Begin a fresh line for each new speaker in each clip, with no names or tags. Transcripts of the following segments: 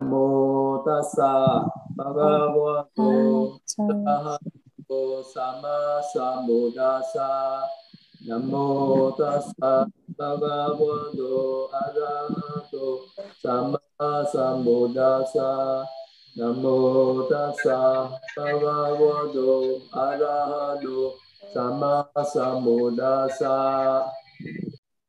mô tassa bhagavato arahato sama sambuddhassa Namo sa bhagavato, arahato sama sambuddhassa Namo sa bhagavato, arahato sama sambuddhassa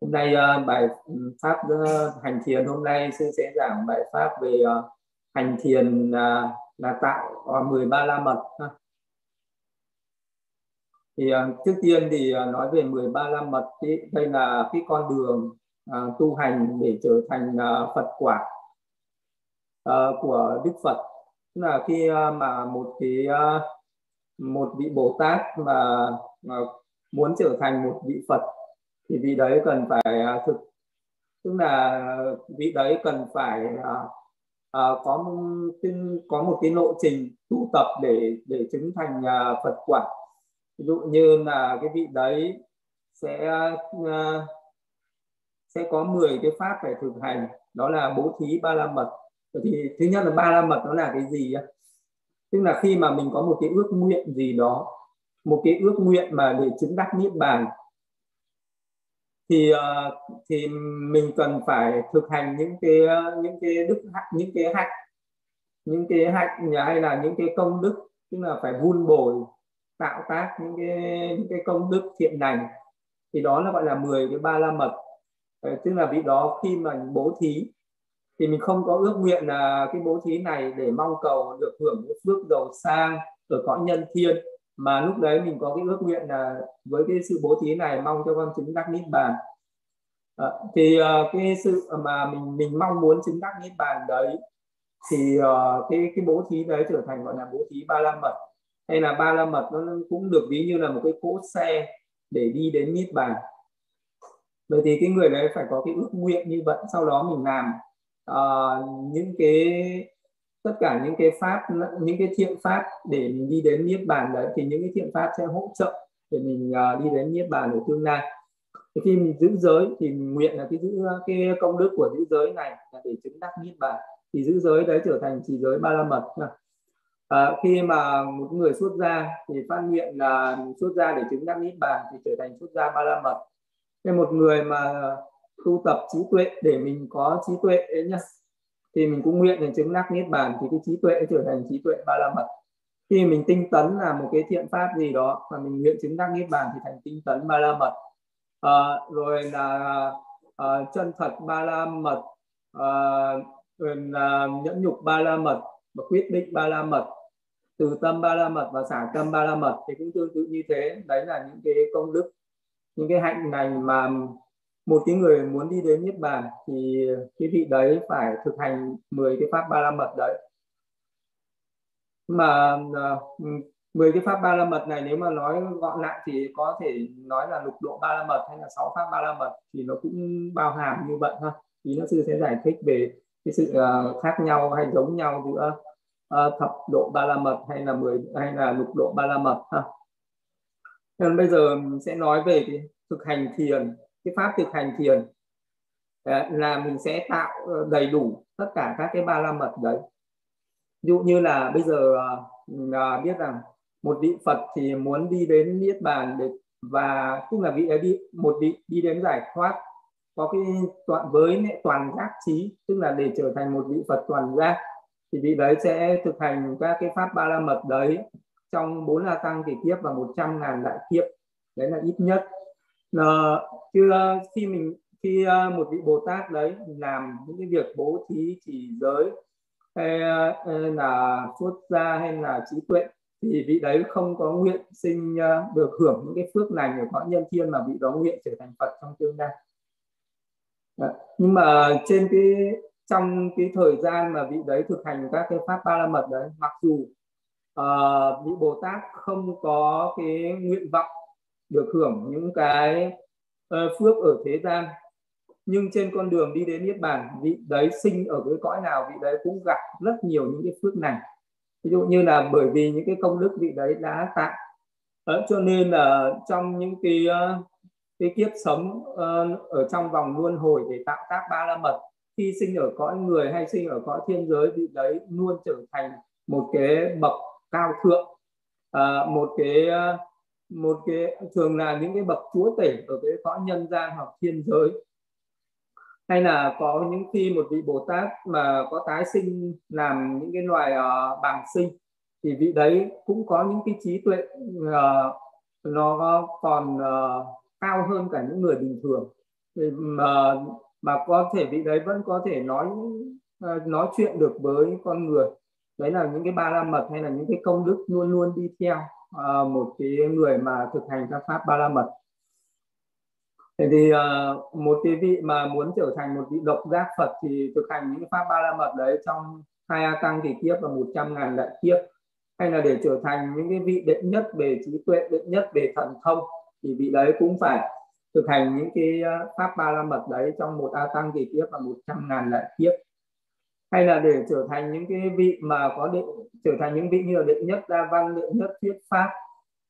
Hôm nay ờ, bài ừ, pháp ờ, hành thiền hôm nay sư sẽ giảng bài pháp về ờ, hành thiền là tạo 13 la mật. Thì trước tiên thì nói về 13 la mật thì đây là cái con đường tu hành để trở thành Phật quả của Đức Phật. Tức là khi mà một cái một vị Bồ Tát mà muốn trở thành một vị Phật thì vị đấy cần phải à, thực tức là vị đấy cần phải uh, có có có một cái lộ trình tu tập để để chứng thành uh, Phật quả. Ví dụ như là cái vị đấy sẽ uh, sẽ có 10 cái pháp phải thực hành. Đó là bố thí ba la mật. Thì thứ nhất là ba la mật nó là cái gì tức là khi mà mình có một cái ước nguyện gì đó một cái ước nguyện mà để chứng đắc niết bàn thì uh, thì mình cần phải thực hành những cái ờ, những cái đức hạnh những cái hạnh những cái hạnh hay là những cái công đức tức là phải vun bồi tạo tác những cái những cái công đức thiện lành. Thì đó là gọi là 10 cái ba la mật. Ờ, tức là vị đó khi mà bố thí thì mình không có ước nguyện là cái bố thí này để mong cầu được hưởng cái phước giàu sang ở cõi nhân thiên mà lúc đấy mình có cái ước nguyện là với cái sự bố thí này mong cho con chứng đắc niết bàn. À, thì uh, cái sự mà mình mình mong muốn chứng đắc niết bàn đấy thì uh, cái cái bố thí đấy trở thành gọi là bố thí ba la mật. Hay là ba la mật nó cũng được ví như là một cái cỗ xe để đi đến niết bàn. Vậy thì cái người đấy phải có cái ước nguyện như vậy sau đó mình làm. Uh, những cái tất cả những cái pháp những cái thiện pháp để mình đi đến niết bàn đấy thì những cái thiện pháp sẽ hỗ trợ để mình uh, đi đến niết bàn ở tương lai. Thì khi mình giữ giới thì mình nguyện là cái giữ ờ, cái công đức của giữ giới này là để chứng đắc niết bàn. Thì giữ giới đấy trở thành trì giới ba la mật à, khi mà một người xuất gia thì phát nguyện là xuất gia để chứng đắc niết bàn thì trở thành xuất gia ba la mật. Nên một người mà tu tập trí tuệ để mình có trí tuệ ấy nhá thì mình cũng nguyện để chứng đắc niết bàn thì cái trí tuệ trở thành trí tuệ ba la mật. Khi mình tinh tấn là một cái thiện pháp gì đó mà mình nguyện chứng đắc niết bàn thì thành tinh tấn ba la mật. À, rồi là à, chân thật ba la mật à, rồi là nhẫn nhục ba la mật và quyết định ba la mật từ tâm ba la mật và xả tâm ba la mật thì cũng tương tự như thế. Đấy là những cái công đức những cái hạnh này mà một cái người muốn đi đến niết bàn thì cái vị đấy phải thực hành 10 cái pháp ba la mật đấy. Mà ờ, 10 cái pháp ba la mật này nếu mà nói gọn lại thì có thể nói là lục độ ba la mật hay là sáu pháp ba la mật thì nó cũng bao hàm như vậy ha thì nó sư sẽ giải thích về cái sự uh, khác nhau hay giống nhau giữa uh, thập độ ba la mật hay là 10 hay là lục độ ba la mật ha. Nên bây giờ mình sẽ nói về cái thực hành thiền cái pháp thực hành thiền ờ, là mình sẽ tạo ờ, đầy đủ tất cả các cái ba la mật đấy. Ví dụ như là bây giờ ờ, biết rằng một vị Phật thì muốn đi đến niết bàn để, và tức là vị ấy đi, một vị đi đến giải thoát, có cái toàn, với toàn giác trí, tức là để trở thành một vị Phật toàn giác, thì vị đấy sẽ thực hành các cái pháp ba la mật đấy trong bốn la tăng kỳ kiếp và một trăm ngàn đại kiếp. Đấy là ít nhất. Ờ, à, chưa ờ, khi mình khi ờ, một vị Bồ Tát đấy làm những cái việc bố thí chỉ giới hay là xuất gia hay là trí tuệ thì vị đấy không có nguyện sinh được hưởng những cái phước lành của cõi nhân thiên mà vị đó nguyện trở thành Phật trong tương lai. Nhưng mà trên cái trong cái thời gian mà vị đấy thực hành các cái pháp ba la mật đấy mặc dù uh, vị Bồ Tát không có cái nguyện vọng được hưởng những cái uh, phước ở thế gian. Nhưng trên con đường đi đến niết bàn vị đấy sinh ở cái cõi nào vị đấy cũng gặp rất nhiều những cái phước này ví dụ như là bởi vì những cái công đức vị đấy đã tạo. Đó, cho nên là trong những cái ờ, cái kiếp sống uh, ở trong vòng luân hồi để tạo tác ba la mật khi sinh ở cõi người hay sinh ở cõi thiên giới vị đấy luôn trở thành một cái bậc cao thượng. Một cái một cái thường là những cái bậc chúa tể ở cái cõi nhân gian hoặc thiên giới. Hay là có những khi một vị bồ tát mà có tái sinh làm những cái loài uh, bàng sinh thì vị đấy cũng có những cái trí tuệ uh, nó còn uh, cao hơn cả những người bình thường. Mà mà có thể vị đấy vẫn có thể nói uh, nói chuyện được với con người. Đấy là những cái ba la mật hay là những cái công đức luôn luôn đi theo uh, một cái người mà thực hành các pháp ba la mật Thế thì uh, một cái vị mà muốn trở thành một vị độc giác Phật thì thực hành những pháp ba la mật đấy trong hai a tăng kỳ kiếp và một trăm ngàn đại kiếp. Hay là để trở thành những cái vị đệ nhất về trí tuệ đệ nhất về thần thông thì vị đấy cũng phải thực hành những cái ờ, pháp ba la mật đấy trong một a tăng kỳ kiếp và một trăm ngàn đại kiếp hay là để trở thành những cái vị mà có định trở thành những vị như là đệ nhất đa văn đệ nhất thuyết pháp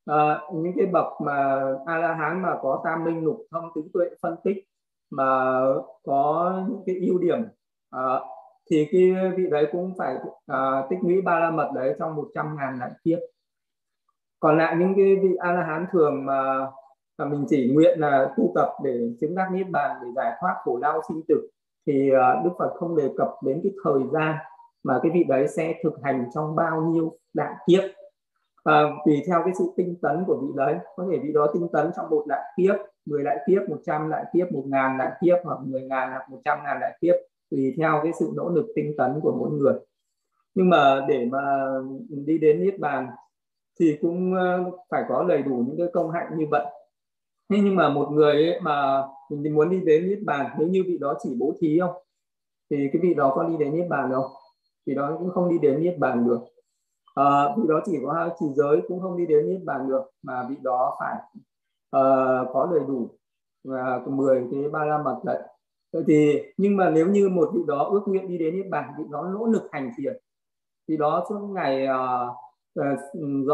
à, những cái bậc mà a la hán mà có tam minh lục thông tứ tuệ phân tích mà có những cái ưu điểm à, thì cái vị đấy cũng phải à, tích lũy ba la mật đấy trong 100 ngàn đại kiếp. Còn lại những cái vị a la hán thường mà, mà mình chỉ nguyện là tu tập để chứng đắc niết bàn để giải thoát khổ đau sinh tử thì ờ, đức phật không đề cập đến cái thời gian mà cái vị đấy sẽ thực hành trong bao nhiêu đại kiếp. À, tùy theo cái sự tinh tấn của vị đấy. Có thể vị đó tinh tấn trong một đại kiếp 10 đại kiếp 100 đại kiếp 1 ngàn đại kiếp hoặc 10 ngàn hoặc 100 ngàn đại kiếp tùy theo cái sự nỗ lực tinh tấn của mỗi người. Nhưng mà để mà đi đến niết bàn thì cũng ờ, phải có đầy đủ những cái công hạnh như vậy thế nhưng mà một người ấy mà mình muốn đi đến niết bàn nếu như vị đó chỉ bố thí không? Thì cái vị đó có đi đến niết bàn đâu vị đó cũng không đi đến niết bàn được. À, vị đó chỉ có hai chỉ giới cũng không đi đến niết bàn được mà vị đó phải uh, có đầy đủ à, uh, 10 cái ba la mật đấy. Vậy thì nhưng mà nếu như một vị đó ước nguyện đi đến niết bàn vị đó nỗ lực hành thiền thì đó suốt ngày uh, Ờ,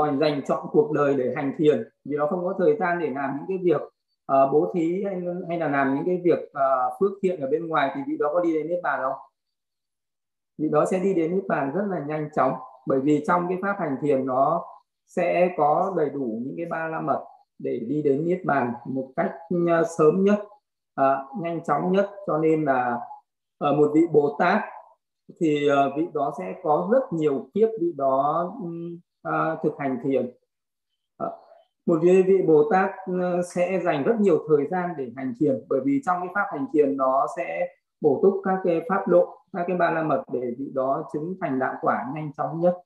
uh, dành chọn cuộc đời để hành thiền vì nó không có thời gian để làm những cái việc uh, bố thí hay, hay là làm những cái việc uh, phước thiện ở bên ngoài thì vị đó có đi đến niết bàn không? Vị đó sẽ đi đến niết bàn rất là nhanh chóng bởi vì trong cái pháp hành thiền nó sẽ có đầy đủ những cái ba la mật để đi đến niết bàn một cách sớm nhất uh, nhanh chóng nhất. Cho nên là ở một vị bồ tát thì vị đó sẽ có rất nhiều kiếp vị đó à, thực hành thiền. À, một vị, vị bồ tát ờ, sẽ dành rất nhiều thời gian để hành thiền bởi vì trong cái pháp hành thiền nó sẽ bổ túc các cái pháp lộ các cái ba la mật để vị đó chứng thành đạo quả nhanh chóng nhất.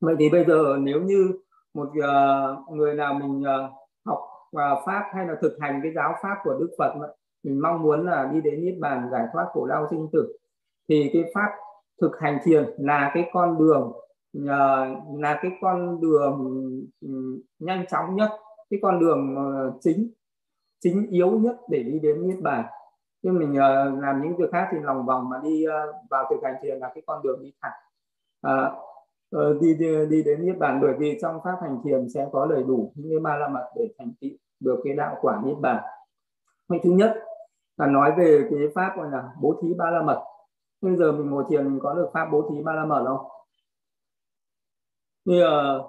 Vậy thì bây giờ nếu như một uh, người nào mình uh, học uh, pháp hay là thực hành cái giáo pháp của đức phật mình mong muốn là đi đến niết bàn giải thoát khổ đau sinh tử thì cái pháp thực hành thiền là cái con đường Ờ, là cái con đường ừ, nhanh chóng nhất cái con đường ờ, chính chính yếu nhất để đi đến niết bàn. Nhưng mình ờ, làm những việc khác thì lòng vòng mà đi vào thực hành thiền là cái con đường đi thẳng. À, đi, đi đi đến niết bàn bởi vì trong pháp hành thiền sẽ có đầy đủ những cái ba la mật để thành tựu được cái đạo quả niết bàn. Vậy thứ nhất là nói về cái pháp gọi là bố thí ba la mật. Bây giờ mình ngồi thiền mình có được pháp bố thí ba la mật không? Bây giờ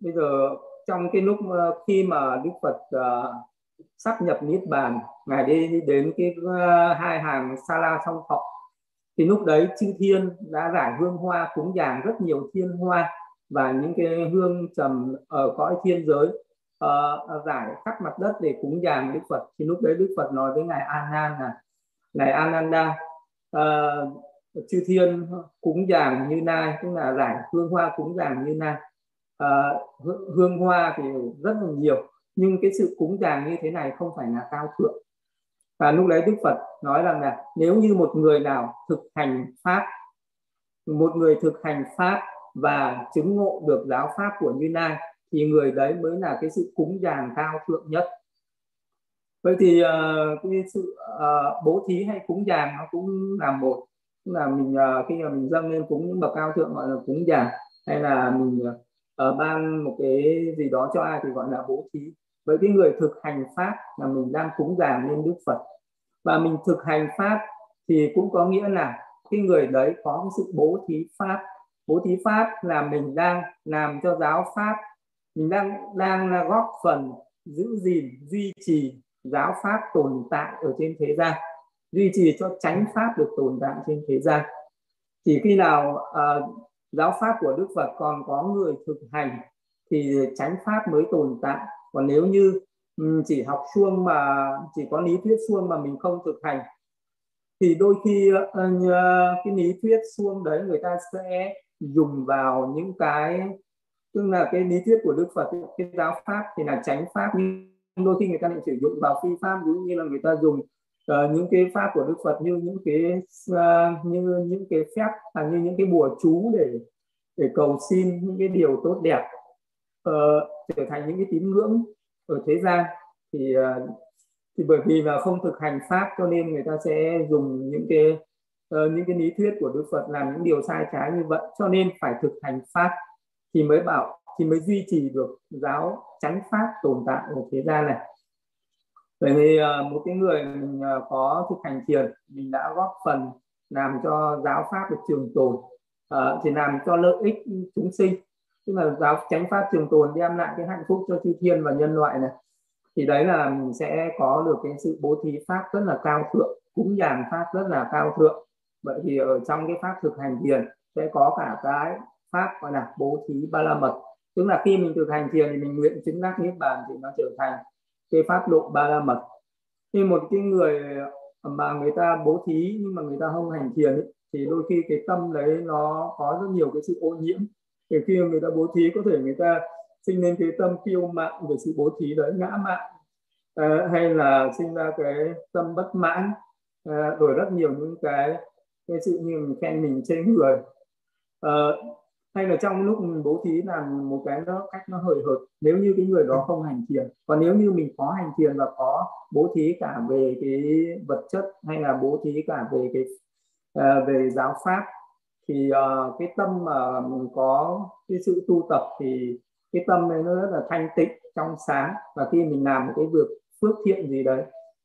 bây giờ trong cái lúc ờ, khi mà đức phật uh, sắp nhập niết bàn ngài đi đến cái uh, hai hàng sa la song thọ thì lúc đấy chư thiên đã giải hương hoa cúng dường rất nhiều thiên hoa và những cái hương trầm ở cõi thiên giới uh, giải khắp mặt đất để cúng dường đức phật. Thì lúc đấy đức phật nói với ngài an nan là ngài ananda uh, chư thiên cúng dường như nai tức là giải hương hoa cúng dường như nai. À, hương hoa thì rất là nhiều nhưng cái sự cúng dường như thế này không phải là cao thượng. Và lúc đấy đức phật nói rằng là nếu như một người nào thực hành pháp một người thực hành pháp và chứng ngộ được giáo pháp của như lai thì người đấy mới là cái sự cúng dường cao thượng nhất. Vậy thì uh, cái sự uh, bố thí hay cúng dường nó cũng là một là mình uh, khi mà mình dâng lên cúng những bậc cao thượng gọi là cúng già hay là mình uh, ban một cái gì đó cho ai thì gọi là bố thí. Với cái người thực hành pháp là mình đang cúng già lên đức phật. Và mình thực hành pháp thì cũng có nghĩa là cái người đấy có cái sự bố thí pháp. Bố thí pháp là mình đang làm cho giáo pháp. Mình đang đang là góp phần giữ gìn duy trì giáo pháp tồn tại ở trên thế gian duy trì cho chánh pháp được tồn tại trên thế gian. Chỉ khi nào uh, giáo pháp của đức phật còn có người thực hành thì chánh pháp mới tồn tại. Còn nếu như chỉ học suông mà chỉ có lý thuyết suông mà mình không thực hành thì đôi khi uh, cái lý thuyết suông đấy người ta sẽ dùng vào những cái tức là cái lý thuyết của đức phật cái giáo pháp thì là chánh pháp. Nhưng đôi khi người ta lại sử dụng vào phi pháp ví dụ như là người ta dùng uh, những cái pháp của đức phật như những cái uh, như những cái phép là như những cái bùa chú để để cầu xin những cái điều tốt đẹp uh, trở thành những cái tín ngưỡng ở thế gian thì uh, thì bởi vì là không thực hành pháp cho nên người ta sẽ dùng những cái uh, những cái lý thuyết của Đức Phật làm những điều sai trái như vậy. Cho nên phải thực hành pháp thì mới bảo thì mới duy trì được giáo chánh pháp tồn tại ở thế gian này bởi vì ờ, một cái người mình ờ, có thực hành thiền mình đã góp phần làm cho giáo pháp được trường tồn uh, thì làm cho lợi ích chúng sinh. Tức là giáo chánh pháp trường tồn đem lại cái hạnh phúc cho chư thiên và nhân loại này. Thì đấy là mình sẽ có được cái sự bố thí pháp rất là cao thượng cúng dường pháp rất là cao thượng. Vậy thì ở trong cái pháp thực hành thiền sẽ có cả cái pháp gọi là bố thí ba la mật. Tức là khi mình thực hành thiền thì mình nguyện chứng đắc niết bàn thì nó trở thành cái pháp độ ba la mật. Khi một cái người mà người ta bố thí nhưng mà người ta không hành thiền ấy, thì đôi khi cái tâm đấy nó có rất nhiều cái sự ô nhiễm. Thì khi người ta bố thí có thể người ta sinh lên cái tâm kiêu mạn về sự bố thí đấy ngã mạn. À, hay là sinh ra cái tâm bất mãn. À, rồi rất nhiều những cái cái sự như mình khen mình trên người à, hay là trong lúc mình bố thí là một cái nó cách nó hời hợt nếu như cái người đó không hành thiền còn nếu như mình có hành thiền và có bố thí cả về cái vật chất hay là bố thí cả về cái uh, về giáo pháp thì uh, cái tâm mà mình có cái sự tu tập thì cái tâm này nó rất là thanh tịnh trong sáng. Và khi mình làm một cái việc phước thiện gì đấy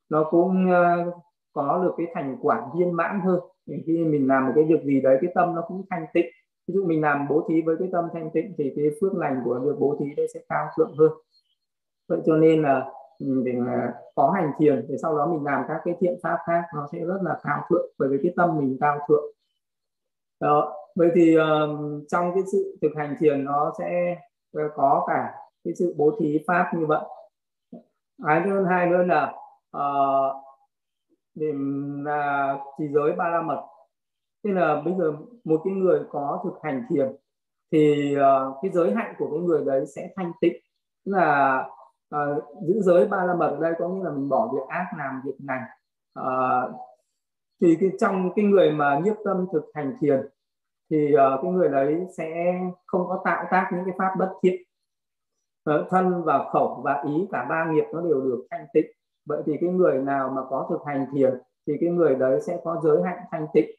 nó cũng uh, có được cái thành quả viên mãn hơn. Thì khi mình làm một cái việc gì đấy cái tâm nó cũng thanh tịnh ví dụ mình làm bố thí với cái tâm thanh tịnh thì cái phước lành của việc bố thí đấy sẽ cao thượng hơn. Vậy cho nên là ừ, để có hành thiền thì sau đó mình làm các cái thiện pháp khác nó sẽ rất là cao thượng bởi vì cái tâm mình cao thượng. Đó vậy thì um, trong cái sự thực hành thiền nó sẽ ờ, có cả cái sự bố thí pháp như vậy. Cái thứ hai nữa là uh, để là trí giới ba la mật thế là bây giờ một cái người có thực hành thiền thì uh, cái giới hạnh của cái người đấy sẽ thanh tịnh. Tức là uh, giữ giới ba la mật ở đây có nghĩa là mình bỏ việc ác làm việc lành. Uh, thì cái, trong cái người mà nhiếp tâm thực hành thiền thì uh, cái người đấy sẽ không có tạo tác những cái pháp bất thiện. Uh, thân và khẩu và ý cả ba nghiệp nó đều được thanh tịnh. Vậy thì cái người nào mà có thực hành thiền thì cái người đấy sẽ có giới hạnh thanh tịnh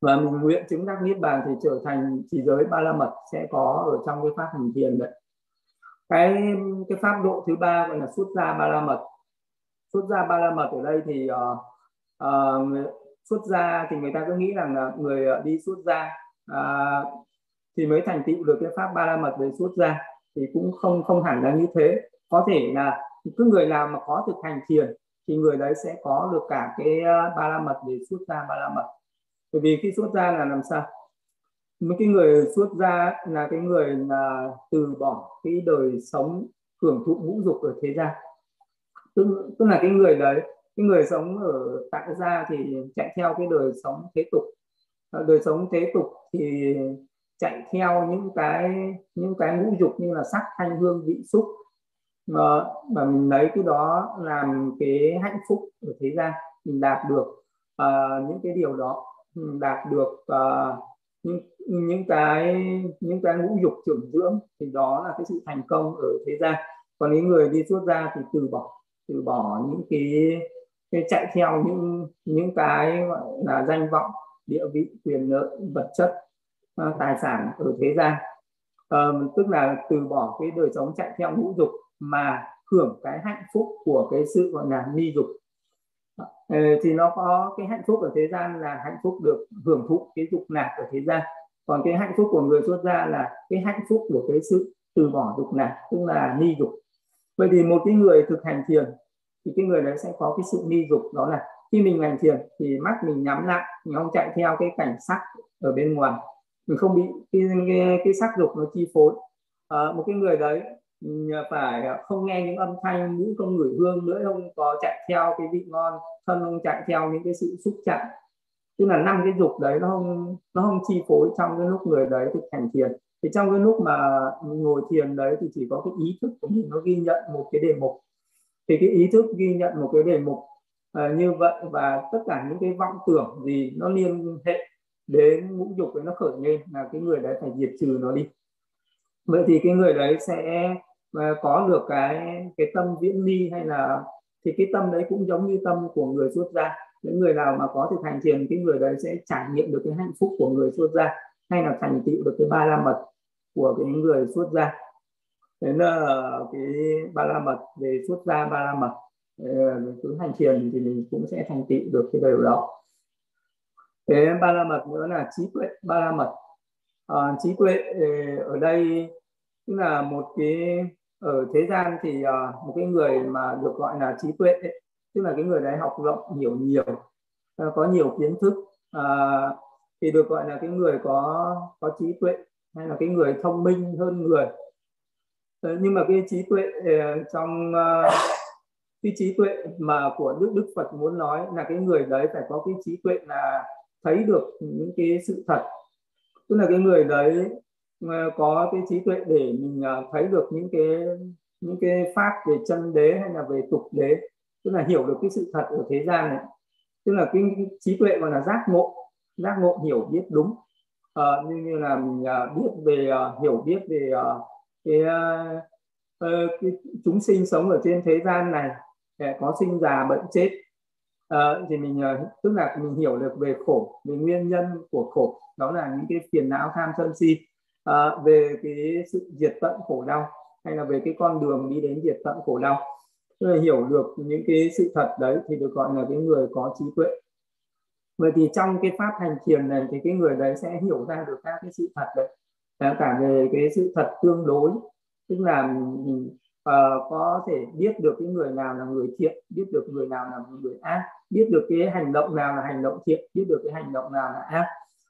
và mình nguyện chứng đắc niết bàn thì trở thành chỉ giới ba la mật sẽ có ở trong cái pháp hành thiền đấy. Cái cái pháp độ thứ ba gọi là xuất gia ba la mật. Xuất gia ba la mật ở đây thì uh, uh, xuất gia thì người ta cứ nghĩ rằng là người ờ, đi xuất gia uh, thì mới thành tựu được cái pháp ba la mật về xuất gia thì cũng không không hẳn là như thế. Có thể là cứ người nào mà có thực hành thiền thì người đấy sẽ có được cả cái ba la mật để xuất gia ba la mật bởi vì khi xuất gia là làm sao? Mấy cái người xuất gia là cái người là từ bỏ cái đời sống hưởng thụ ngũ dục ở thế gian. Tức, tức là cái người đấy cái người sống ở tại gia thì chạy theo cái đời sống thế tục. Ờ, đời sống thế tục thì chạy theo những cái những cái ngũ dục như là sắc thanh hương vị xúc. Mà, mà mình lấy cái đó làm cái hạnh phúc ở thế gian mình đạt được uh, những cái điều đó đạt được uh, những những cái những cái ngũ dục trưởng dưỡng thì đó là cái sự thành công ở thế gian. Còn những người đi xuất gia thì từ bỏ từ bỏ những cái cái chạy theo những những cái gọi là danh vọng địa vị quyền lợi vật chất uh, tài sản ở thế gian. Uh, tức là từ bỏ cái đời sống chạy theo ngũ dục mà hưởng cái hạnh phúc của cái sự gọi là ni dục. Ờ, thì nó có cái hạnh phúc ở thế gian là hạnh phúc được hưởng thụ cái dục lạc ở thế gian. Còn cái hạnh phúc của người xuất gia là cái hạnh phúc của cái sự từ bỏ dục lạc tức là ni dục. Vậy thì một cái người thực hành thiền thì cái người đấy sẽ có cái sự ni dục đó là khi mình hành thiền thì mắt mình nhắm lại mình không chạy theo cái cảnh sắc ở bên ngoài. Mình không bị cái cái, cái sắc dục nó chi phối. À, một cái người đấy ừ, phải không nghe những âm thanh mũi không ngửi hương nữa không có chạy theo cái vị ngon thân ông chạy theo những cái sự xúc chạm. Tức là năm cái dục đấy nó không nó không chi phối trong cái lúc người đấy thực hành thiền. Thì trong cái lúc mà ngồi thiền đấy thì chỉ có cái ý thức của mình nó ghi nhận một cái đề mục. Thì cái ý thức ghi nhận một cái đề mục à, như vậy và tất cả những cái vọng tưởng gì nó liên hệ đến ngũ dục ấy nó khởi lên là cái người đấy phải diệt trừ nó đi. Vậy thì cái người đấy sẽ à, có được cái cái tâm viễn ly hay là thì cái tâm đấy cũng giống như tâm của người xuất gia. Những người nào mà có thực hành thiền cái người đấy sẽ trải nghiệm được cái hạnh phúc của người xuất gia hay là thành tựu được cái ba la mật của cái người xuất gia. Thế là cái ba la mật về xuất gia ba la mật ờ, cứ hành thiền thì mình cũng sẽ thành tựu được cái điều đó. Thế ba la mật nữa là trí tuệ ba la mật. À, trí tuệ ờ, ở đây tức là một cái ở thế gian thì uh, một cái người mà được gọi là trí tuệ ấy, tức là cái người đấy học rộng hiểu nhiều uh, có nhiều kiến thức uh, thì được gọi là cái người có có trí tuệ hay là cái người thông minh hơn người. Uh, nhưng mà cái trí tuệ uh, trong uh, cái trí tuệ mà của đức đức phật muốn nói là cái người đấy phải có cái trí tuệ là thấy được những cái sự thật. Tức là cái người đấy Ờ, có cái trí tuệ để mình ờ, thấy được những cái những cái pháp về chân đế hay là về tục đế tức là hiểu được cái sự thật ở thế gian này. Tức là cái trí tuệ gọi là giác ngộ giác ngộ hiểu biết đúng. À, như như là mình biết về hiểu biết về cái, cái chúng sinh sống ở trên thế gian này có sinh già bệnh chết. À, thì mình tức là mình hiểu được về khổ về nguyên nhân của khổ. Đó là những cái phiền não tham sân si à, về cái sự diệt tận khổ đau hay là về cái con đường đi đến diệt tận khổ đau. Tức là hiểu được những cái sự thật đấy thì được gọi là cái người có trí tuệ. Vậy thì trong cái pháp hành thiền này thì cái người đấy sẽ hiểu ra được các cái sự thật đấy. Cả về cái sự thật tương đối tức là mình uh, có thể biết được cái người nào là người thiện biết được người nào là người ác biết được cái hành động nào là hành động thiện biết được cái hành động nào là ác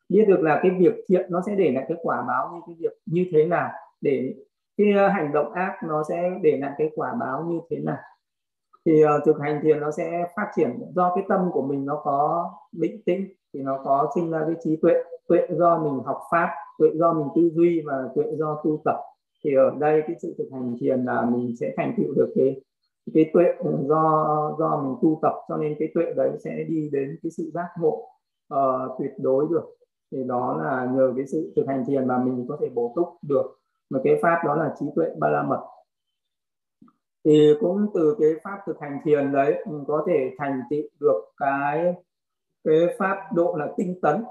biết được là cái việc thiện nó sẽ để lại cái quả báo như cái việc như thế nào để cái ờ, hành động ác nó sẽ để lại cái quả báo như thế nào. Thì uh, thực hành thiền nó sẽ phát triển do cái tâm của mình nó có định tĩnh thì nó có sinh ra cái trí tuệ tuệ do mình học pháp tuệ do mình tư duy và tuệ do tu tập. Thì ở đây cái sự thực hành thiền là mình sẽ thành tựu được cái cái tuệ ừ, do do mình tu tập cho nên cái tuệ đấy sẽ đi đến cái sự giác ngộ uh, tuyệt đối được thì đó là nhờ cái sự thực hành thiền mà mình có thể bổ túc được một cái pháp đó là trí tuệ ba la mật. Thì cũng từ cái pháp thực hành thiền đấy, mình có thể thành tựu được cái cái pháp độ là tinh tấn.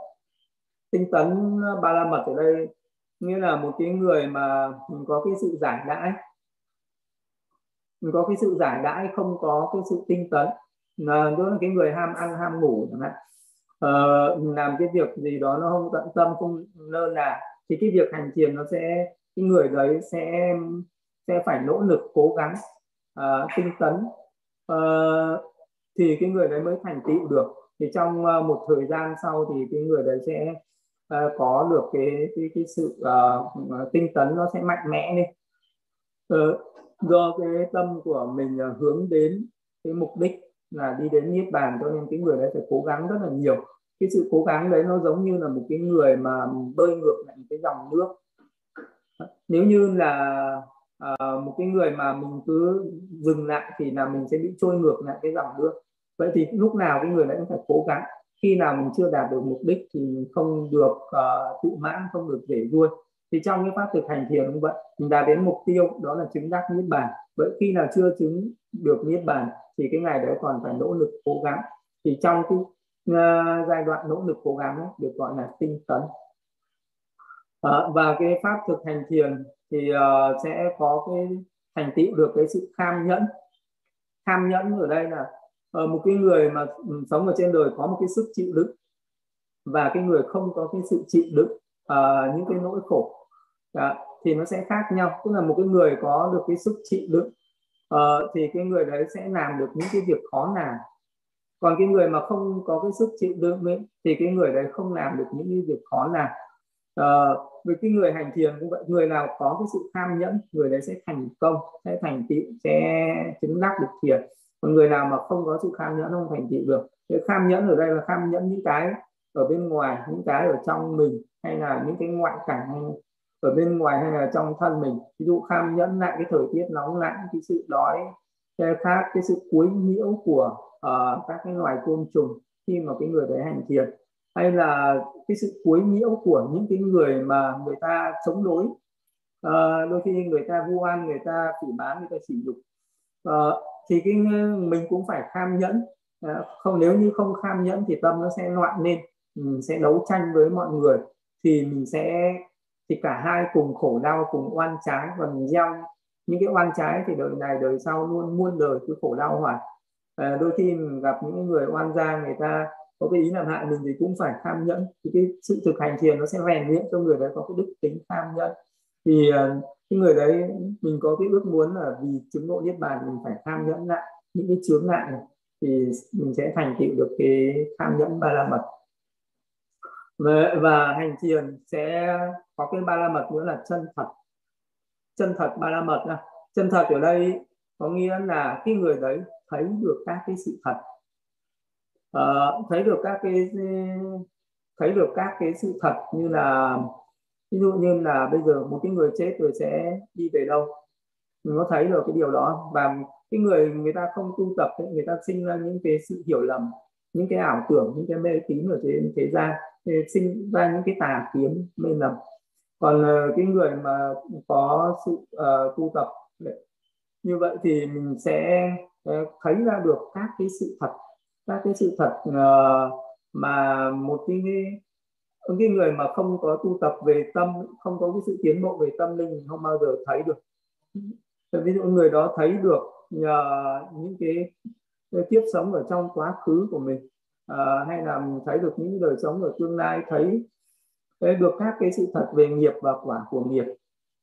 Tinh tấn ba la mật ở đây nghĩa là một cái người mà mình có cái sự giải đãi. Mình có cái sự giải đãi không có cái sự tinh tấn. Là đó là cái người ham ăn, ham ngủ chẳng hạn uh, làm cái việc gì đó nó không tận tâm không lơ là thì cái việc hành thiền nó sẽ cái người đấy sẽ sẽ phải nỗ lực cố gắng uh, tinh tấn. Uh, thì cái người đấy mới thành tựu được. Thì trong uh, một thời gian sau thì cái người đấy sẽ uh, có được cái cái cái sự uh, tinh tấn nó sẽ mạnh mẽ lên uh, do cái tâm của mình uh, hướng đến cái mục đích là đi đến niết bàn cho nên cái người đấy phải cố gắng rất là nhiều cái sự cố gắng đấy nó giống như là một cái người mà bơi ngược lại cái dòng nước. Nếu như là uh, một cái người mà mình cứ dừng lại thì là mình sẽ bị trôi ngược lại cái dòng nước. Vậy thì lúc nào cái người đấy cũng phải cố gắng. Khi nào mình chưa đạt được mục đích thì mình không được à, uh, tự mãn không được để vui thì trong cái pháp thực hành thiền cũng vậy mình đạt đến mục tiêu đó là chứng đắc niết bàn. Vậy khi nào chưa chứng được niết bàn thì cái ngày đấy còn phải nỗ lực cố gắng. Thì trong cái uh, giai đoạn nỗ lực cố gắng ấy, được gọi là tinh tấn. Uh, và cái pháp thực hành thiền thì uh, sẽ có cái thành tựu được cái sự kham nhẫn. Kham nhẫn ở đây là uh, một cái người mà ừ, sống ở trên đời có một cái sức chịu đựng và cái người không có cái sự chịu đựng uh, những cái nỗi khổ. Đó, thì nó sẽ khác nhau. Tức là một cái người có được cái sức chịu đựng uh, thì cái người đấy sẽ làm được những cái việc khó làm còn cái người mà không có cái sức chịu đựng ấy, thì cái người đấy không làm được những cái việc khó làm. Ờ, uh, với cái người hành thiền cũng vậy người nào có cái sự tham nhẫn người đấy sẽ thành công sẽ thành tựu sẽ chứng đắc được thiền. Còn người nào mà không có sự tham nhẫn không thành tựu được. Cái tham nhẫn ở đây là tham nhẫn những cái ở bên ngoài những cái ở trong mình hay là những cái ngoại cảnh ở bên ngoài hay là trong thân mình. Ví dụ tham nhẫn lại cái thời tiết nóng lạnh cái sự đói cái khác cái sự cuối nhiễu của uh, các cái loài côn trùng khi mà cái người đấy hành thiền. Hay là cái sự cuối nhiễu của những cái người mà người ta chống đối. Uh, đôi khi người ta vu oan người ta phỉ bán người ta sỉ nhục. Uh, thì cái mình cũng phải kham nhẫn. Uh, không nếu như không kham nhẫn thì tâm nó sẽ loạn lên. Mình sẽ đấu tranh với mọi người. Thì mình sẽ thì cả hai cùng khổ đau cùng oan trái. Và mình gieo những cái oan trái thì đời này đời sau luôn muôn đời cứ khổ đau hoài à, đôi khi mình gặp những người oan gia người ta có cái ý làm hại mình thì cũng phải tham nhẫn. Thì cái sự thực hành thiền nó sẽ rèn luyện cho người đấy có cái đức tính tham nhẫn. Thì uh, cái người đấy mình có cái ước muốn là vì chứng ngộ niết bàn mình phải tham nhẫn lại những cái chướng ngại này thì mình sẽ thành tựu được cái tham nhẫn ba la mật và, và hành thiền sẽ có cái ba la mật nữa là chân thật. Chân thật ba la mật chân thật ở đây có nghĩa là cái người đấy thấy được các cái sự thật. Uh, thấy được các cái thấy được các cái sự thật như là ví dụ như là bây giờ một cái người chết rồi sẽ đi về đâu. Mình có thấy được cái điều đó và cái người người ta không tu tập ấy, người ta sinh ra những cái sự hiểu lầm những cái ảo tưởng những cái mê tín ở trên thế gian sinh ra những cái tà kiến mê lầm. Còn uh, cái người mà có sự uh, tu tập như vậy thì mình sẽ Ờ, thấy ra được các cái sự thật các cái sự thật ờ, mà một cái cái người mà không có tu tập về tâm không có cái sự tiến bộ về tâm linh không bao giờ thấy được. Ví dụ người đó thấy được nhờ những cái, cái kiếp sống ở trong quá khứ của mình. À, hay là mình thấy được những đời sống ở tương lai thấy, thấy được các cái sự thật về nghiệp và quả của nghiệp.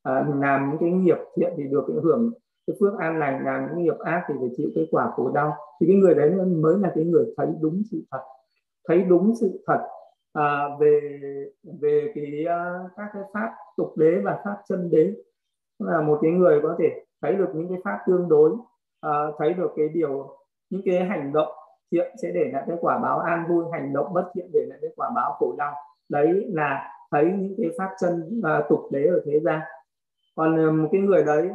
À, mình làm những cái nghiệp thiện thì được cái hưởng cái phước an lành làm những nghiệp ác thì phải chịu cái quả khổ đau. Thì cái người đấy mới là cái người thấy đúng sự thật. Thấy đúng sự thật à, về về cái uh, các cái pháp tục đế và pháp chân đế. Là một cái người có thể thấy được những cái pháp tương đối uh, thấy được cái điều những cái hành động thiện sẽ để lại cái quả báo an vui hành động bất thiện để lại cái quả báo khổ đau. Đấy là thấy những cái pháp chân uh, tục đế ở thế gian còn ờ, một cái người đấy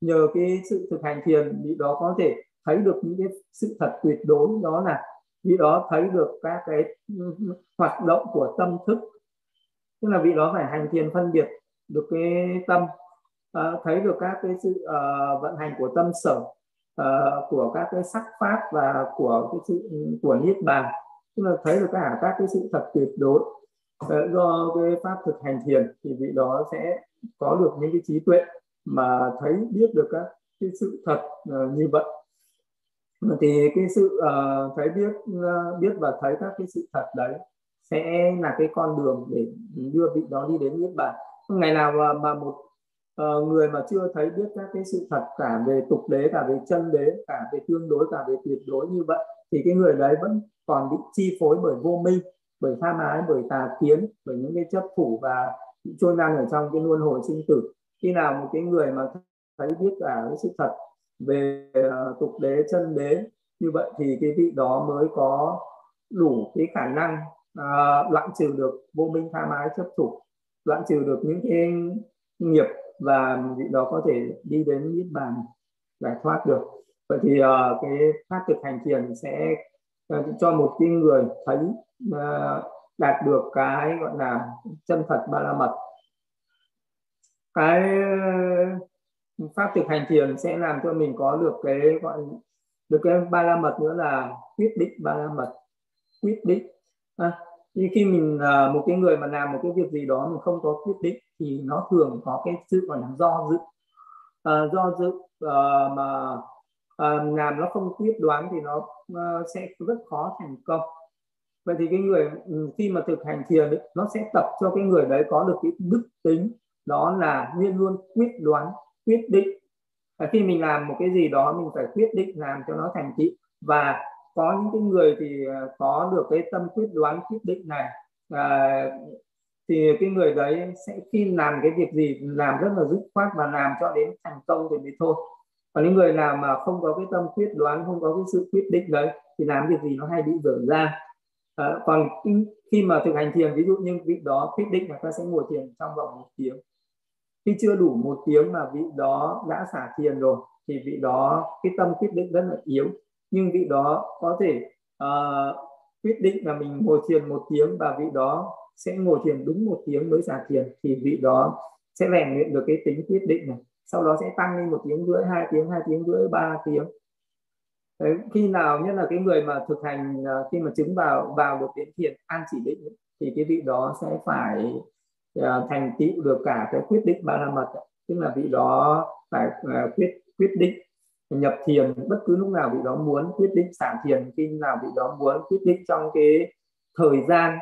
nhờ cái sự thực hành thiền vị đó có thể thấy được những cái sự thật tuyệt đối đó là vị đó thấy được các cái ừ, ừ, hoạt động của tâm thức. Tức là vị đó phải hành thiền phân biệt được cái tâm uh, thấy được các cái sự uh, vận hành của tâm sở uh, của các cái sắc pháp và của cái sự ừ, của niết bàn. Tức là thấy được cả các cái sự thật tuyệt đối. Uh, do cái pháp thực hành thiền thì vị đó sẽ có được những cái trí tuệ mà thấy biết được các cái sự thật uh, như vậy. Thì cái sự uh, thấy biết uh, biết và thấy các cái sự thật đấy sẽ là cái con đường để đưa vị đó đi đến niết bàn. Ngày nào mà, mà một uh, người mà chưa thấy biết các cái sự thật cả về tục đế cả về chân đế cả về tương đối cả về tuyệt đối như vậy thì cái người đấy vẫn còn bị chi phối bởi vô minh bởi tham ái bởi tà kiến bởi những cái chấp thủ và trôi năn ở trong cái luân hồi sinh tử. Khi nào một cái người mà thấy biết cả cái sự thật về à, tục đế chân đế như vậy thì cái vị đó mới có đủ cái khả năng à, uh, loại trừ được vô minh tham ái chấp thủ loại trừ được những cái nghiệp và vị đó có thể đi đến niết bàn giải thoát được. Vậy thì uh, cái pháp thực hành thiền sẽ uh, cho một cái người thấy uh, đạt được cái gọi là chân thật ba la mật. Cái ờ, pháp thực hành thiền sẽ làm cho mình có được cái gọi được cái ba la mật nữa là quyết định ba la mật. Quyết định. À, như khi mình ờ, một cái người mà làm một cái việc gì đó mình không có quyết định thì nó thường có cái sự gọi là do dự. À, do dự à, mà à, làm nó không quyết đoán thì nó à, sẽ rất khó thành công vậy thì cái người ừ, khi mà thực hành thiền ấy, nó sẽ tập cho cái người đấy có được cái đức tính đó là luôn luôn quyết đoán quyết định. Và khi mình làm một cái gì đó mình phải quyết định làm cho nó thành tựu. Và có những cái người thì ờ, có được cái tâm quyết đoán quyết định này. À, thì cái người đấy sẽ khi làm cái việc gì làm rất là dứt khoát và làm cho đến thành công thì mới thôi. Còn những người nào mà không có cái tâm quyết đoán không có cái sự quyết định đấy thì làm việc gì nó hay bị dở ra à, còn khi mà thực hành thiền ví dụ như vị đó quyết định là ta sẽ ngồi thiền trong vòng một tiếng. Khi chưa đủ một tiếng mà vị đó đã xả thiền rồi thì vị đó cái tâm quyết định rất là yếu. Nhưng vị đó có thể uh, quyết định là mình ngồi thiền một tiếng và vị đó sẽ ngồi thiền đúng một tiếng mới xả thiền thì vị đó sẽ rèn luyện được cái tính quyết định này. Sau đó sẽ tăng lên một tiếng rưỡi hai tiếng hai tiếng rưỡi ba tiếng. Đấy, khi nào nhất là cái người mà thực hành à, khi mà chứng vào vào được đến thiền an chỉ định thì cái vị đó sẽ phải uh, thành tựu được cả cái quyết định ba la mật tức là vị đó phải uh, quyết quyết định nhập thiền bất cứ lúc nào vị đó muốn quyết định sản thiền khi nào vị đó muốn quyết định trong cái thời gian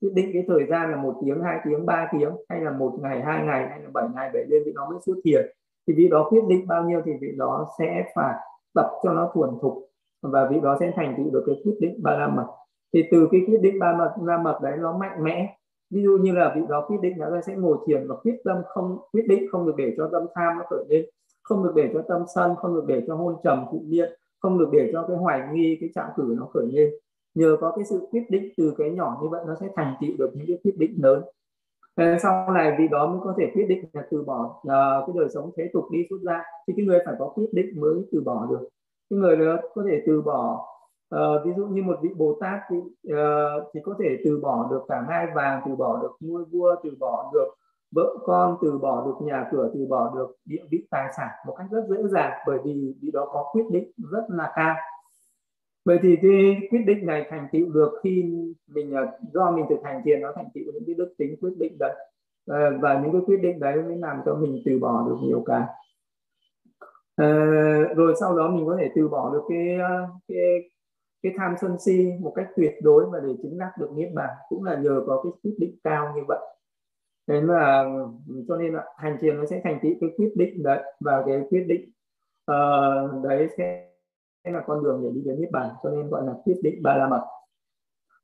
quyết định cái thời gian là một tiếng hai tiếng ba tiếng hay là một ngày hai ngày hay là bảy ngày bảy đêm vị đó mới xuất thiền thì vị đó quyết định bao nhiêu thì vị đó sẽ phải tập cho nó thuần thục. Và vị đó sẽ thành tựu được cái quyết định ba la mật. Thì từ cái quyết định ba mật, la mật đấy nó mạnh mẽ. Ví dụ như là vị đó quyết định là sẽ ngồi thiền và quyết tâm không, quyết định không được để cho tâm tham nó khởi lên, không được để cho tâm sân, không được để cho hôn trầm thụ nhiên không được để cho cái hoài nghi, cái trạng cử nó khởi lên. Nhờ có cái sự quyết định từ cái nhỏ như vậy, nó sẽ thành tựu được những cái quyết định lớn sau này vì đó mới có thể quyết định là từ bỏ uh, cái đời sống thế tục đi xuất ra. Thì cái người phải có quyết định mới từ bỏ được. Cái người đó có thể từ bỏ uh, ví dụ như một vị bồ tát thì, uh, thì có thể từ bỏ được cả hai vàng từ bỏ được ngôi vua từ bỏ được vợ con từ bỏ được nhà cửa từ bỏ được địa vị tài sản một cách rất dễ dàng. Bởi vì vị đó có quyết định rất là cao vậy thì cái quyết định này thành tựu được khi mình ờ, do mình thực hành thiền nó thành tựu những cái đức tính quyết định đấy. Ờ, và những cái quyết định đấy mới làm cho mình từ bỏ được nhiều cái. À, rồi sau đó mình có thể từ bỏ được cái cái cái tham sân si một cách tuyệt đối và để chứng đắc được niết bàn cũng là nhờ có cái quyết định cao như vậy. Nên là cho nên là hành thiền nó sẽ thành tựu cái quyết định đấy và cái quyết định uh, đấy sẽ là con đường để đi đến niết bàn cho nên gọi là quyết định ba la mật.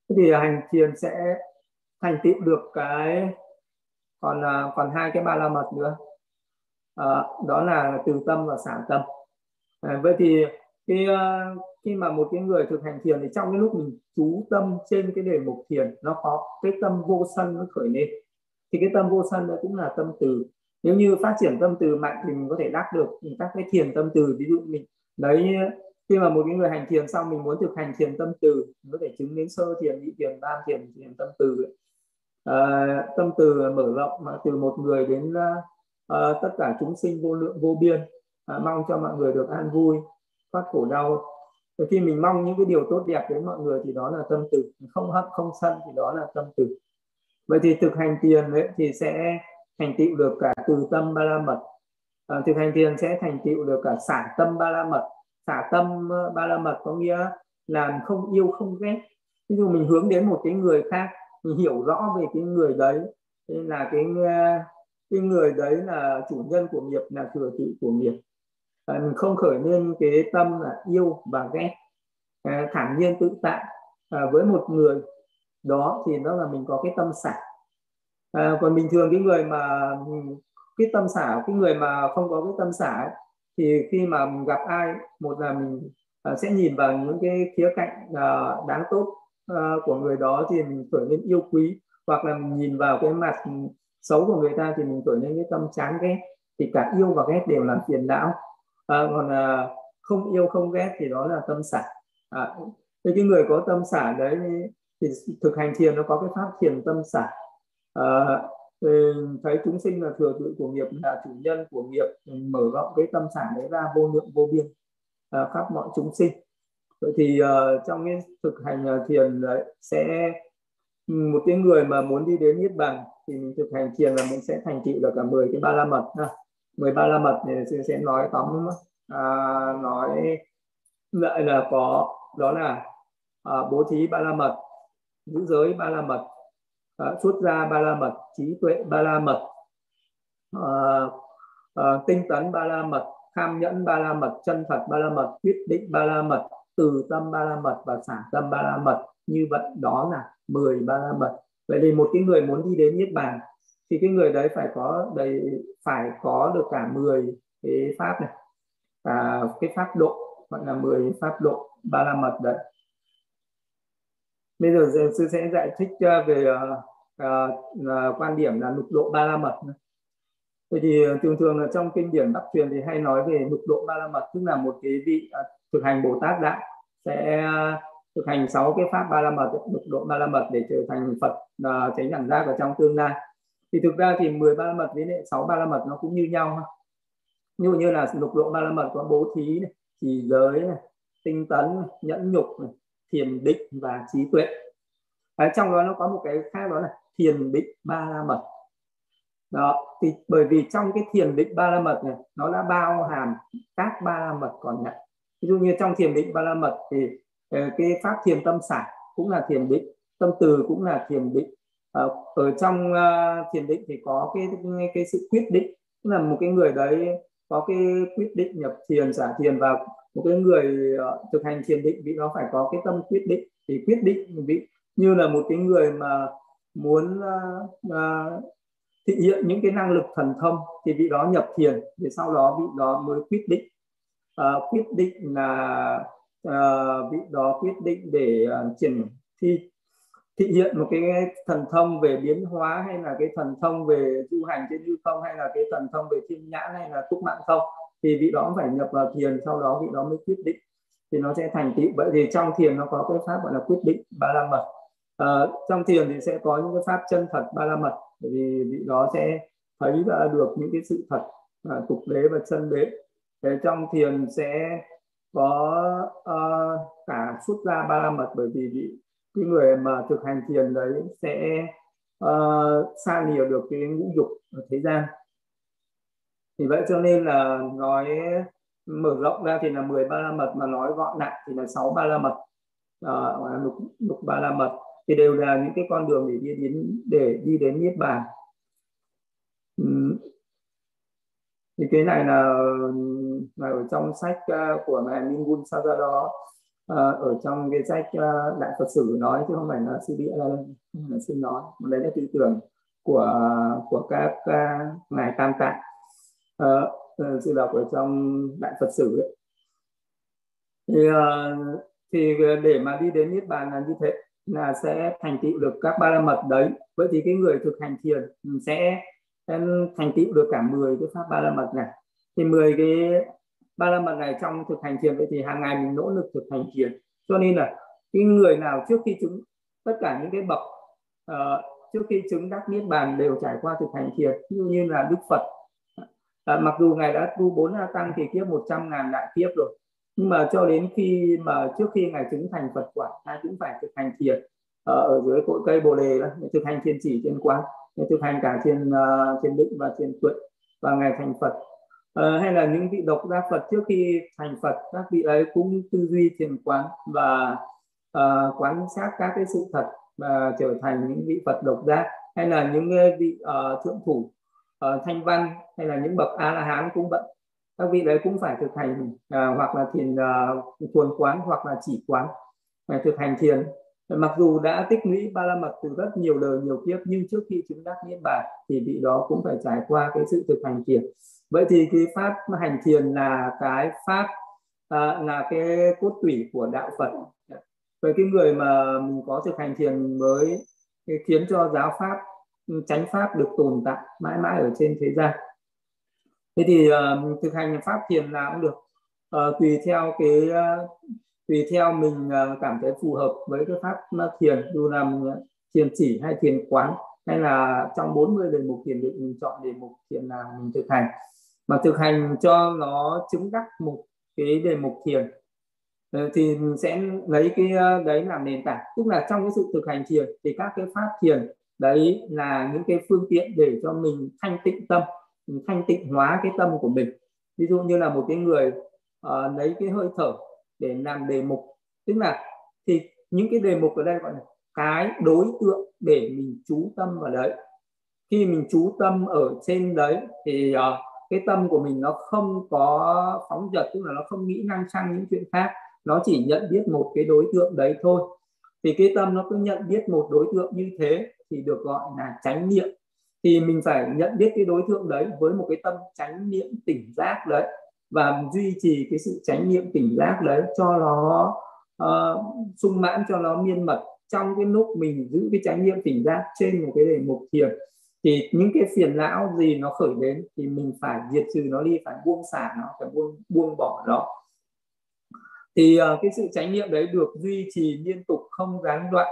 Thế thì à, hành thiền sẽ thành tựu được cái còn à, còn hai cái ba la mật nữa. À, đó là từ tâm và xả tâm. À, vậy thì khi à, khi mà một cái người thực hành thiền thì trong cái lúc mình chú tâm trên cái đề mục thiền nó có cái tâm vô sân nó khởi lên. Thì cái tâm vô sân đó cũng là tâm từ. Nếu như phát triển tâm từ mạnh thì mình có thể đắc được các cái thiền tâm từ. Ví dụ mình đấy khi mà một cái người hành thiền xong mình muốn thực hành thiền tâm từ mình có thể chứng đến sơ thiền nhị thiền tam thiền thiền tâm từ à, tâm từ mở rộng mà từ một người đến à, tất cả chúng sinh vô lượng vô biên. À, mong cho mọi người được an vui thoát khổ đau. Và khi mình mong những cái điều tốt đẹp đến mọi người thì đó là tâm từ. Không hận không sân thì đó là tâm từ. Vậy thì thực hành thiền ấy, thì sẽ thành tựu được cả từ tâm ba la mật. À, thực hành thiền sẽ thành tựu được cả sản tâm ba la mật xả tâm ba la mật có nghĩa là không yêu không ghét. Ví dụ mình hướng đến một cái người khác mình hiểu rõ về cái người đấy nên là cái cái người đấy là chủ nhân của nghiệp là thừa tự của nghiệp. À, mình không khởi lên cái tâm là yêu và ghét. À, thản nhiên tự tại à, với một người đó thì nó là mình có cái tâm xả. À, còn bình thường cái người mà cái tâm xả cái người mà không có cái tâm xả ấy, thì khi mà gặp ai một là mình uh, sẽ nhìn vào những cái khía cạnh uh, đáng tốt uh, của người đó thì mình trở nên yêu quý. Hoặc là mình nhìn vào cái mặt xấu của người ta thì mình trở nên cái tâm chán ghét. Thì cả yêu và ghét đều là phiền não. À, còn uh, không yêu không ghét thì đó là tâm xả. À, thì cái người có tâm xả đấy thì thực hành thiền nó có cái pháp thiền tâm xả. À, thấy chúng sinh là thừa tự của nghiệp là chủ nhân của nghiệp mở rộng cái tâm sản đấy ra vô lượng vô biên à, khắp mọi chúng sinh. Vậy thì uh, trong cái thực hành uh, thiền đấy sẽ một cái người mà muốn đi đến niết bàn thì mình thực hành thiền là mình sẽ thành tựu được cả 10 cái ba la mật ha 10 ba la mật thì sẽ nói tóm à, nói lại là có đó là à, bố thí ba la mật giữ giới ba la mật à, xuất gia ba la mật trí tuệ ba la mật à, ờ, à, ờ, tinh tấn ba la mật tham nhẫn ba la mật chân thật ba la mật quyết định ba la mật từ tâm ba la mật và xả tâm ba la mật như vậy đó là 10 ba la mật vậy thì một cái người muốn đi đến niết bàn thì cái người đấy phải có đầy phải có được cả 10 cái pháp này. Và cái pháp độ gọi là 10 pháp độ ba la mật đấy bây giờ sư sẽ giải thích ờ, về uh, uh, quan điểm là lục độ ba la mật Vậy thì thường thường là trong kinh điển Bắc truyền thì hay nói về lục độ ba la mật tức là một cái vị uh, thực hành Bồ Tát đại sẽ uh, thực hành sáu cái pháp ba la mật lục độ ba la mật để trở thành Phật uh, chánh đẳng giác ở trong tương lai thì thực ra thì 10 ba la mật với lại sáu ba la mật nó cũng như nhau ha. như như là lục độ ba la mật có bố thí này, trì giới này, tinh tấn nhẫn nhục này, thiền định và trí tuệ. Đấy, trong đó nó có một cái khác đó là thiền định ba la mật. Đó thì bởi vì trong cái thiền định ba la mật này nó đã bao hàm các ba la mật còn lại. Ví dụ như trong thiền định ba la mật thì ờ, cái pháp thiền tâm sản cũng là thiền định tâm từ cũng là thiền định. Ờ, ở trong uh, thiền định thì có cái cái sự quyết định tức là một cái người đấy có cái quyết định nhập thiền giả thiền và một cái người uh, thực hành thiền định vị nó phải có cái tâm quyết định thì quyết định vị như là một cái người mà muốn uh, uh, thị hiện những cái năng lực thần thông thì vị đó nhập thiền để sau đó vị đó mới quyết định. Uh, quyết định là uh, vị đó quyết định để uh, triển thi thị hiện một cái thần thông về biến hóa hay là cái thần thông về du hành trên hư không hay là cái thần thông về thiên nhãn hay là túc mạng không thì vị đó phải nhập vào thiền sau đó vị đó mới quyết định. Thì nó sẽ thành tựu. Vậy thì trong thiền nó có cái pháp gọi là quyết định ba la mật. À, trong thiền thì sẽ có những cái pháp chân thật ba la mật. Bởi vì vị đó sẽ thấy và được những cái sự thật à, tục đế và chân đế. Thế trong thiền sẽ có uh, cả xuất ra ba la mật. Bởi vì vị cái người mà thực hành thiền đấy sẽ uh, xa lìa được cái ngũ dục ở thế gian thì vậy cho nên là nói mở rộng ra thì là 10 ba la mật mà nói gọn lại thì là 6 ba la mật. Uh, lục, lục ba la mật. Thì đều là những cái con đường để đi đến để đi đến niết bàn. Thì cái này là, là ở trong sách à, của ngài Mingun Sajado đó à, ở trong cái sách à, đại Phật sử nói chứ không phải là sư địa là sư nói. Mà đấy là tư tưởng của của các ngài tam tạng. Ờ, ờ, uh, sư đọc ở trong đại Phật sử ấy. thì uh, thì để mà đi đến niết bàn là như thế là sẽ thành tựu được các ba la mật đấy. Vậy thì cái người thực hành thiền sẽ thành tựu được cả 10 cái pháp ba la mật này. Thì 10 cái ba la mật này trong thực hành thiền vậy thì hàng ngày mình nỗ lực thực hành thiền. Cho nên là cái người nào trước khi chứng tất cả những cái bậc uh, trước khi chứng đắc niết bàn đều trải qua thực hành thiền như như là đức phật à, mặc dù ngài đã tu bốn a tăng thì kiếp 100 ngàn đại kiếp rồi. Nhưng mà cho đến khi mà trước khi ngài chứng thành Phật quả ngài cũng phải thực hành thiền ở, ở dưới cội cây bồ đề đó thực hành thiền chỉ thiền quán thực hành cả trên uh, ờ, thiên định và trên tuệ và ngài thành Phật. Uh, hay là những vị độc giác Phật trước khi thành Phật các vị ấy cũng tư duy thiền quán và uh, quán sát các cái sự thật và trở thành những vị Phật độc giác hay là những vị uh, thượng thủ uh, thanh văn hay là những bậc a la hán cũng vậy. Các vị đấy cũng phải thực hành uh, hoặc là thiền à, uh, thuần quán hoặc là chỉ quán phải thực hành thiền. Mặc dù đã tích lũy ba la mật từ rất nhiều đời nhiều kiếp nhưng trước khi chứng đắc niết bàn thì vị đó cũng phải trải qua cái sự thực hành thiền. Vậy thì cái pháp hành thiền là cái pháp uh, là cái cốt tủy của đạo phật. Với cái người mà mình có thực hành thiền mới khiến cho giáo pháp chánh pháp được tồn tại mãi mãi ở trên thế gian. Thế thì uh, thực hành pháp thiền nào cũng được. Uh, tùy theo cái uh, tùy theo mình uh, cảm thấy phù hợp với cái pháp thiền dù làm thiền chỉ hay thiền quán hay là trong 40 đề mục thiền định mình chọn đề mục thiền nào mình thực hành. Mà thực hành cho nó chứng đắc một cái đề mục thiền thì mình sẽ lấy cái đấy làm nền tảng. Tức là trong cái sự thực hành thiền thì các cái pháp thiền đấy là những cái phương tiện để cho mình thanh tịnh tâm thanh tịnh hóa cái tâm của mình. Ví dụ như là một cái người uh, lấy cái hơi thở để làm đề mục tức là thì những cái đề mục ở đây gọi là cái đối tượng để mình chú tâm vào đấy. Khi mình chú tâm ở trên đấy thì uh, cái tâm của mình nó không có phóng dật tức là nó không nghĩ năng sang những chuyện khác. Nó chỉ nhận biết một cái đối tượng đấy thôi thì cái tâm nó cứ nhận biết một đối tượng như thế thì được gọi là chánh niệm. Thì mình phải nhận biết cái đối tượng đấy với một cái tâm chánh niệm tỉnh giác đấy và duy trì cái sự chánh niệm tỉnh giác đấy cho nó uh, sung mãn cho nó miên mật. Trong cái lúc mình giữ cái chánh niệm tỉnh giác trên một cái đề mục thiền thì những cái phiền não gì nó khởi đến thì mình phải diệt trừ nó đi phải buông xả nó phải buông buông bỏ nó thì uh, cái sự chánh niệm đấy được duy trì liên tục không gián đoạn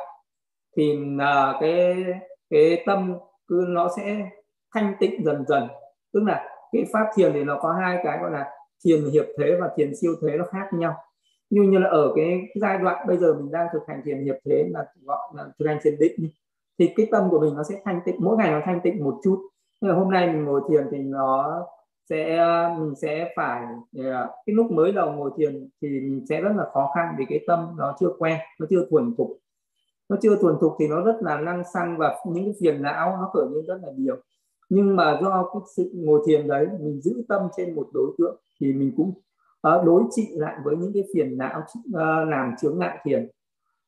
thì uh, cái cái tâm cứ nó sẽ thanh tịnh dần dần. Tức là cái pháp thiền thì nó có hai cái gọi là thiền hiệp thế và thiền siêu thế nó khác nhau. Như như là ở cái giai đoạn bây giờ mình đang thực hành thiền hiệp thế là gọi là thực hành thiền định thì cái tâm của mình nó sẽ thanh tịnh mỗi ngày nó thanh tịnh một chút. Nhưng mà hôm nay mình ngồi thiền thì nó sẽ ờ, mình sẽ phải ờ, cái lúc mới đầu ngồi thiền thì mình sẽ rất là khó khăn vì cái tâm nó chưa quen, nó chưa thuần thục. Nó chưa thuần thục thì nó rất là năng xăng và những cái phiền não nó khởi lên rất là nhiều. Nhưng mà do cái sự ngồi thiền đấy, mình giữ tâm trên một đối tượng thì mình cũng ờ, đối trị lại với những cái phiền não làm chướng ngại thiền.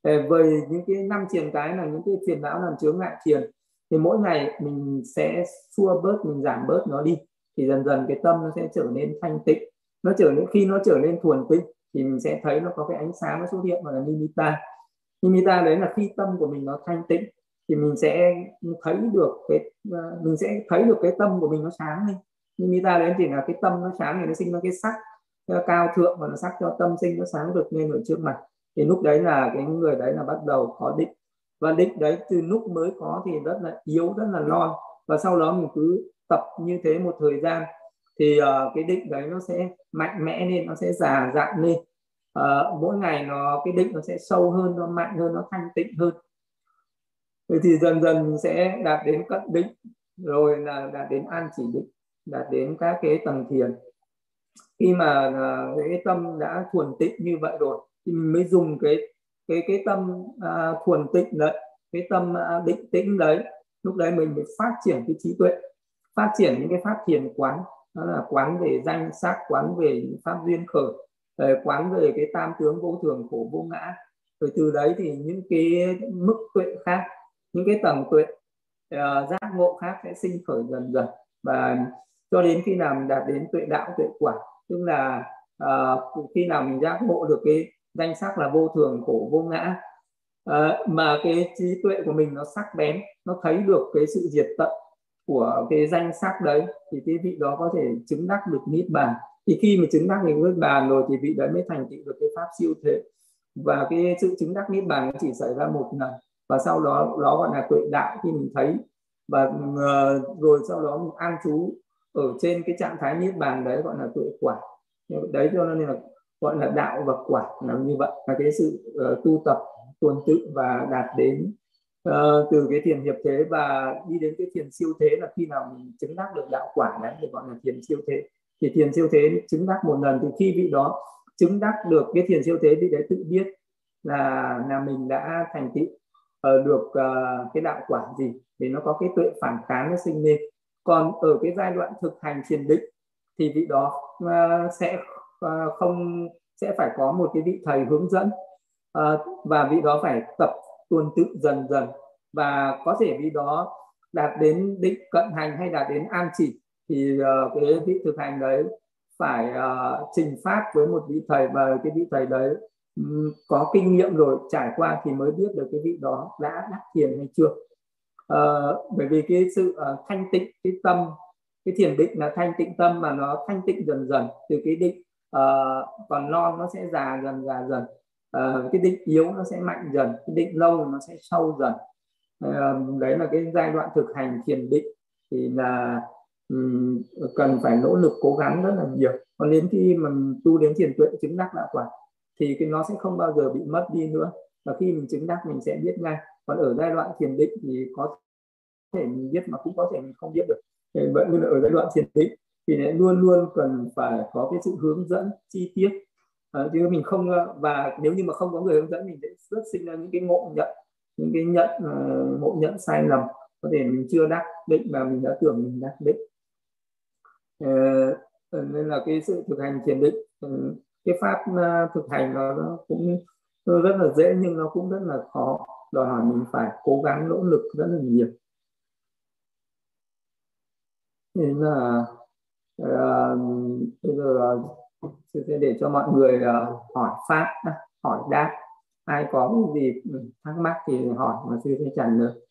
Về những cái năm thiền cái là những cái phiền não làm chướng ngại thiền thì mỗi ngày mình sẽ xua bớt, mình giảm bớt nó đi thì dần dần cái tâm nó sẽ trở nên thanh tịnh. Nó trở nên, khi nó trở nên thuần tịnh thì mình sẽ thấy nó có cái ánh sáng nó xuất hiện gọi là nimitta. Nimitta đấy là khi tâm của mình nó thanh tịnh thì mình sẽ thấy được cái à, mình sẽ thấy được cái tâm của mình nó sáng lên. Nimitta đấy chỉ là cái tâm nó sáng thì nó sinh ra cái sắc à, cao thượng và nó sắc cho tâm sinh nó sáng được lên ở trước mặt. Thì lúc đấy là cái người đấy là bắt đầu có định. Và định đấy từ lúc mới có thì rất là yếu, rất là non. Và sau đó mình cứ tập như thế một thời gian thì uh, cái định đấy nó sẽ mạnh mẽ lên nó sẽ già dặn lên. Uh, mỗi ngày nó cái định nó sẽ sâu hơn nó mạnh hơn nó thanh tịnh hơn. Vậy thì dần dần sẽ đạt đến cận định rồi là đạt đến an chỉ định đạt đến các cái tầng thiền. Khi mà uh, cái tâm đã thuần tịnh như vậy rồi thì mình mới dùng cái cái cái tâm uh, thuần tịnh đấy cái tâm uh, định tĩnh đấy lúc đấy mình mới phát triển cái trí tuệ phát triển những cái pháp thiền quán đó là quán về danh sắc quán về pháp duyên khởi quán về cái tam tướng vô thường khổ vô ngã. Rồi từ đấy thì những cái mức tuệ khác những cái tầng tuệ uh, giác ngộ khác sẽ sinh khởi dần dần. Và cho đến khi nào mình đạt đến tuệ đạo tuệ quả tức là uh, khi nào mình giác ngộ được cái danh sắc là vô thường khổ vô ngã uh, mà cái trí tuệ của mình nó sắc bén nó thấy được cái sự diệt tận của cái danh sắc đấy thì cái vị đó có thể chứng đắc được niết bàn. Thì khi mà chứng đắc được niết bàn rồi thì vị đấy mới thành tựu được cái pháp siêu thể và cái sự chứng đắc niết bàn nó chỉ xảy ra một lần và sau đó đó gọi là tuệ đạo khi mình thấy. Và uh, rồi sau đó mình an trú ở trên cái trạng thái niết bàn đấy gọi là tuệ quả. Đấy cho nên là gọi là đạo và quả là như vậy. Là cái sự uh, tu tập tuần tự và đạt đến uh, từ cái thiền hiệp thế và đi đến cái thiền siêu thế là khi nào mình chứng đắc được đạo quả đấy thì gọi là thiền siêu thế. Thì thiền siêu thế chứng đắc một lần thì khi vị đó chứng đắc được cái thiền siêu thế vị đấy tự biết là là mình đã thành tựu uh, được uh, cái đạo quả gì để nó có cái tuệ phản kháng nó sinh lên. Còn ở cái giai đoạn thực hành thiền định thì vị đó uh, sẽ uh, không sẽ phải có một cái vị thầy hướng dẫn uh, và vị đó phải tập tuần tự dần dần và có thể vì đó đạt đến định cận hành hay đạt đến an chỉ thì uh, cái vị thực hành đấy phải uh, trình phát với một vị thầy và cái vị thầy đấy um, có kinh nghiệm rồi trải qua thì mới biết được cái vị đó đã đắc thiền hay chưa. Uh, bởi vì cái sự uh, thanh tịnh cái tâm cái thiền định là thanh tịnh tâm mà nó thanh tịnh dần dần từ cái định uh, còn non nó sẽ già dần già dần uh, cái định yếu nó sẽ mạnh dần cái định lâu nó sẽ sâu dần. Uh, đấy là cái giai đoạn thực hành thiền định. Thì là um, cần phải nỗ lực cố gắng rất là nhiều. Còn đến khi mà tu đến thiền tuệ chứng đắc đạo quả thì cái nó sẽ không bao giờ bị mất đi nữa. Và khi mình chứng đắc mình sẽ biết ngay. Còn ở giai đoạn thiền định thì có thể mình biết mà cũng có thể mình không biết được. Vậy ở giai đoạn thiền định thì lại luôn luôn cần phải có cái sự hướng dẫn chi tiết. Ờ, à, chứ mình không ờ, và nếu như mà không có người hướng dẫn mình sẽ rất sinh ra những cái ngộ nhận những cái nhận uh, ngộ nhận sai lầm có thể mình chưa đắc định mà mình đã tưởng mình đắc định. Uh, nên là cái sự thực hành thiền định uh, cái pháp uh, thực hành nó, nó cũng rất là dễ nhưng nó cũng rất là khó. Đòi hỏi mình phải cố gắng nỗ lực rất là nhiều. Nên là uh, bây giờ sư sẽ để cho mọi người uh, hỏi pháp hỏi đáp. Ai có gì thắc mắc thì hỏi mà sư sẽ trả lời